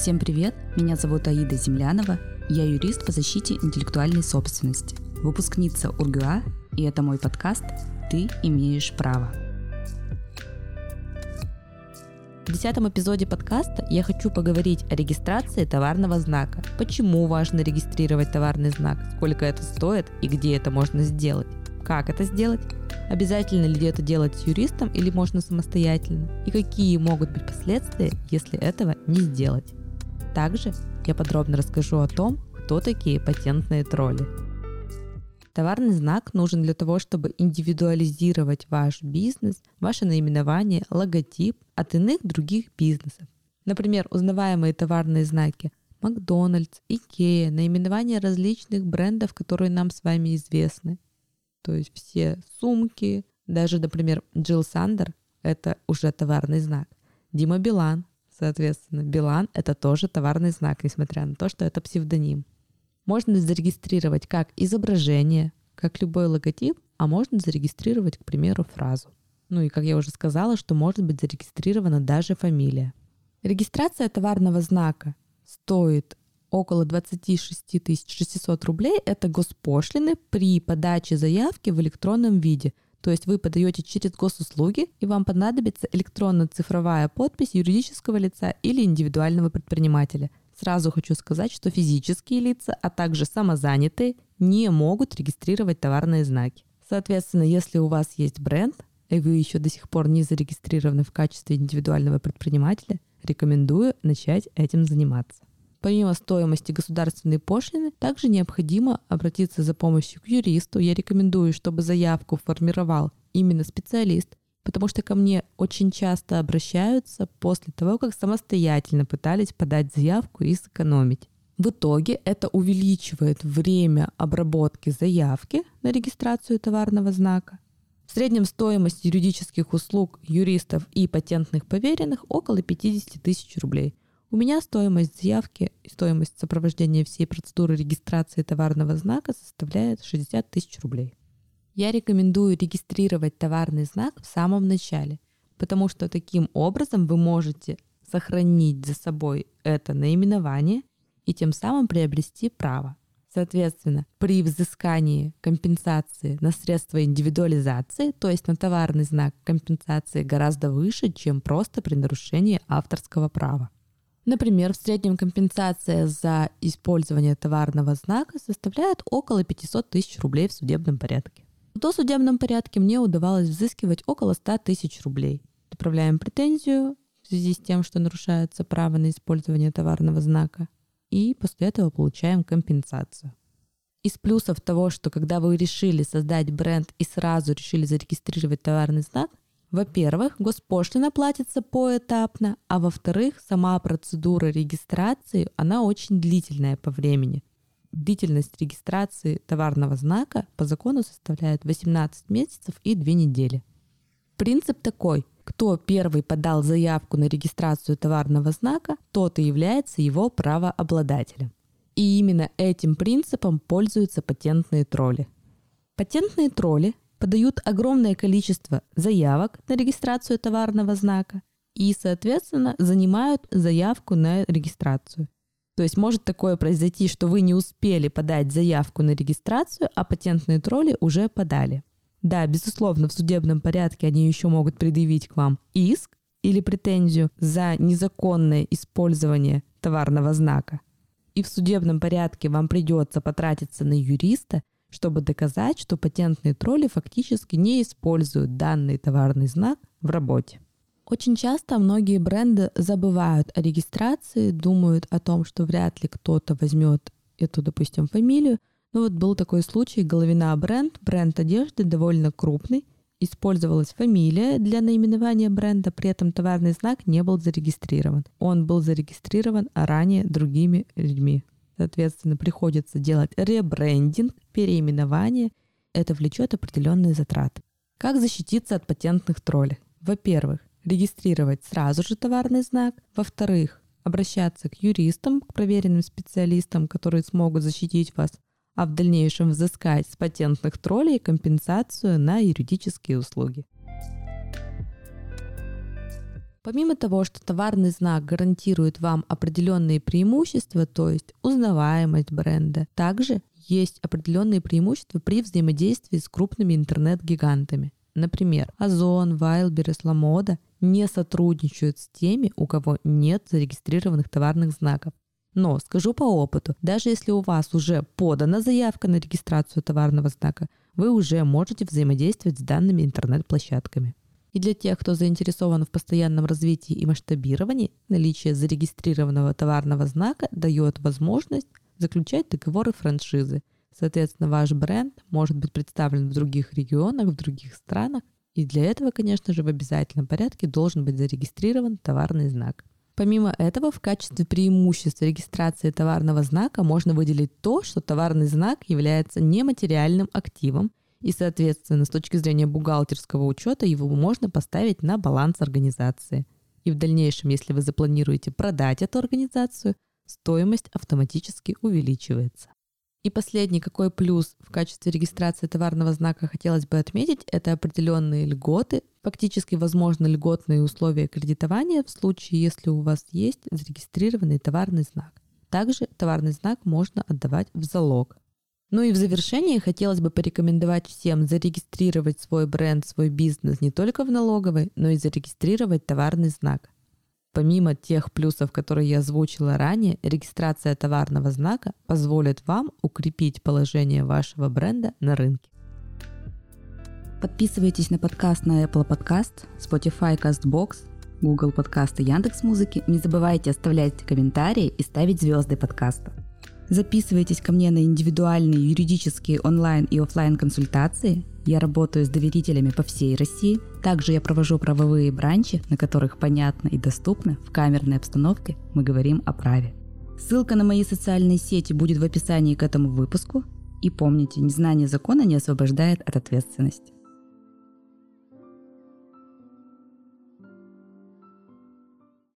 Всем привет, меня зовут Аида Землянова, я юрист по защите интеллектуальной собственности, выпускница УрГУА, и это мой подкаст «Ты имеешь право». В десятом эпизоде подкаста я хочу поговорить о регистрации товарного знака. Почему важно регистрировать товарный знак, сколько это стоит и где это можно сделать. Как это сделать? Обязательно ли это делать с юристом или можно самостоятельно? И какие могут быть последствия, если этого не сделать? Также я подробно расскажу о том, кто такие патентные тролли. Товарный знак нужен для того, чтобы индивидуализировать ваш бизнес, ваше наименование, логотип от иных других бизнесов. Например, узнаваемые товарные знаки Макдональдс, Икея, наименования различных брендов, которые нам с вами известны. То есть все сумки, даже, например, Jil Sander – это уже товарный знак. Дима Билан Соответственно, Билан — это тоже товарный знак, несмотря на то, что это псевдоним. Можно зарегистрировать как изображение, как любой логотип, а можно зарегистрировать, к примеру, фразу. Ну и, как я уже сказала, что может быть зарегистрирована даже фамилия. Регистрация товарного знака стоит около 26 600 рублей. Это госпошлины при подаче заявки в электронном виде – то есть вы подаете через госуслуги, и вам понадобится электронно-цифровая подпись юридического лица или индивидуального предпринимателя. Сразу хочу сказать, что физические лица, а также самозанятые не могут регистрировать товарные знаки. Соответственно, если у вас есть бренд, и вы еще до сих пор не зарегистрированы в качестве индивидуального предпринимателя, рекомендую начать этим заниматься. Помимо стоимости государственной пошлины, также необходимо обратиться за помощью к юристу. Я рекомендую, чтобы заявку формировал именно специалист, потому что ко мне очень часто обращаются после того, как самостоятельно пытались подать заявку и сэкономить. В итоге это увеличивает время обработки заявки на регистрацию товарного знака. В среднем стоимость юридических услуг юристов и патентных поверенных около 50 тысяч рублей. У меня стоимость заявки и стоимость сопровождения всей процедуры регистрации товарного знака составляет 60 тысяч рублей. Я рекомендую регистрировать товарный знак в самом начале, потому что таким образом вы можете сохранить за собой это наименование и тем самым приобрести право. Соответственно, при взыскании компенсации на средства индивидуализации, то есть на товарный знак компенсации гораздо выше, чем просто при нарушении авторского права. Например, в среднем компенсация за использование товарного знака составляет около 500 тысяч рублей в судебном порядке. В досудебном порядке мне удавалось взыскивать около 100 тысяч рублей. Отправляем претензию в связи с тем, что нарушается право на использование товарного знака, и после этого получаем компенсацию. Из плюсов того, что когда вы решили создать бренд и сразу решили зарегистрировать товарный знак, во-первых, госпошлина платится поэтапно, а во-вторых, сама процедура регистрации, она очень длительная по времени. Длительность регистрации товарного знака по закону составляет 18 месяцев и 2 недели. Принцип такой. Кто первый подал заявку на регистрацию товарного знака, тот и является его правообладателем. И именно этим принципом пользуются патентные тролли. Патентные тролли подают огромное количество заявок на регистрацию товарного знака и, соответственно, занимают заявку на регистрацию. То есть может такое произойти, что вы не успели подать заявку на регистрацию, а патентные тролли уже подали. Да, безусловно, в судебном порядке они еще могут предъявить к вам иск или претензию за незаконное использование товарного знака. И в судебном порядке вам придется потратиться на юриста, чтобы доказать, что патентные тролли фактически не используют данный товарный знак в работе. Очень часто многие бренды забывают о регистрации, думают о том, что вряд ли кто-то возьмет эту, допустим, фамилию. Ну вот был такой случай, Головина бренд, бренд одежды довольно крупный, использовалась фамилия для наименования бренда, при этом товарный знак не был зарегистрирован. Он был зарегистрирован ранее другими людьми. Соответственно, приходится делать ребрендинг, переименование. Это влечет определенные затраты. Как защититься от патентных троллей? Во-первых, регистрировать сразу же товарный знак. Во-вторых, обращаться к юристам, к проверенным специалистам, которые смогут защитить вас, а в дальнейшем взыскать с патентных троллей компенсацию на юридические услуги. Помимо того, что товарный знак гарантирует вам определенные преимущества, то есть узнаваемость бренда, также есть определенные преимущества при взаимодействии с крупными интернет-гигантами. Например, Озон, Wildberries, Ламода не сотрудничают с теми, у кого нет зарегистрированных товарных знаков. Но скажу по опыту, даже если у вас уже подана заявка на регистрацию товарного знака, вы уже можете взаимодействовать с данными интернет-площадками. И для тех, кто заинтересован в постоянном развитии и масштабировании, наличие зарегистрированного товарного знака дает возможность заключать договоры франшизы. Соответственно, ваш бренд может быть представлен в других регионах, в других странах, и для этого, конечно же, в обязательном порядке должен быть зарегистрирован товарный знак. Помимо этого, в качестве преимущества регистрации товарного знака можно выделить то, что товарный знак является нематериальным активом, и, соответственно, с точки зрения бухгалтерского учета его можно поставить на баланс организации. И в дальнейшем, если вы запланируете продать эту организацию, стоимость автоматически увеличивается. И последний, какой плюс в качестве регистрации товарного знака хотелось бы отметить, это определенные льготы, фактически возможны льготные условия кредитования в случае, если у вас есть зарегистрированный товарный знак. Также товарный знак можно отдавать в залог. Ну и в завершении хотелось бы порекомендовать всем зарегистрировать свой бренд, свой бизнес не только в налоговой, но и зарегистрировать товарный знак. Помимо тех плюсов, которые я озвучила ранее, регистрация товарного знака позволит вам укрепить положение вашего бренда на рынке. Подписывайтесь на подкаст на Apple Podcast, Spotify CastBox, Google Подкасты, Яндекс.Музыки. Не забывайте оставлять комментарии и ставить звезды подкаста. Записывайтесь ко мне на индивидуальные юридические онлайн и офлайн консультации. Я работаю с доверителями по всей России. Также я провожу правовые бранчи, на которых понятно и доступно в камерной обстановке мы говорим о праве. Ссылка на мои социальные сети будет в описании к этому выпуску. И помните, незнание закона не освобождает от ответственности.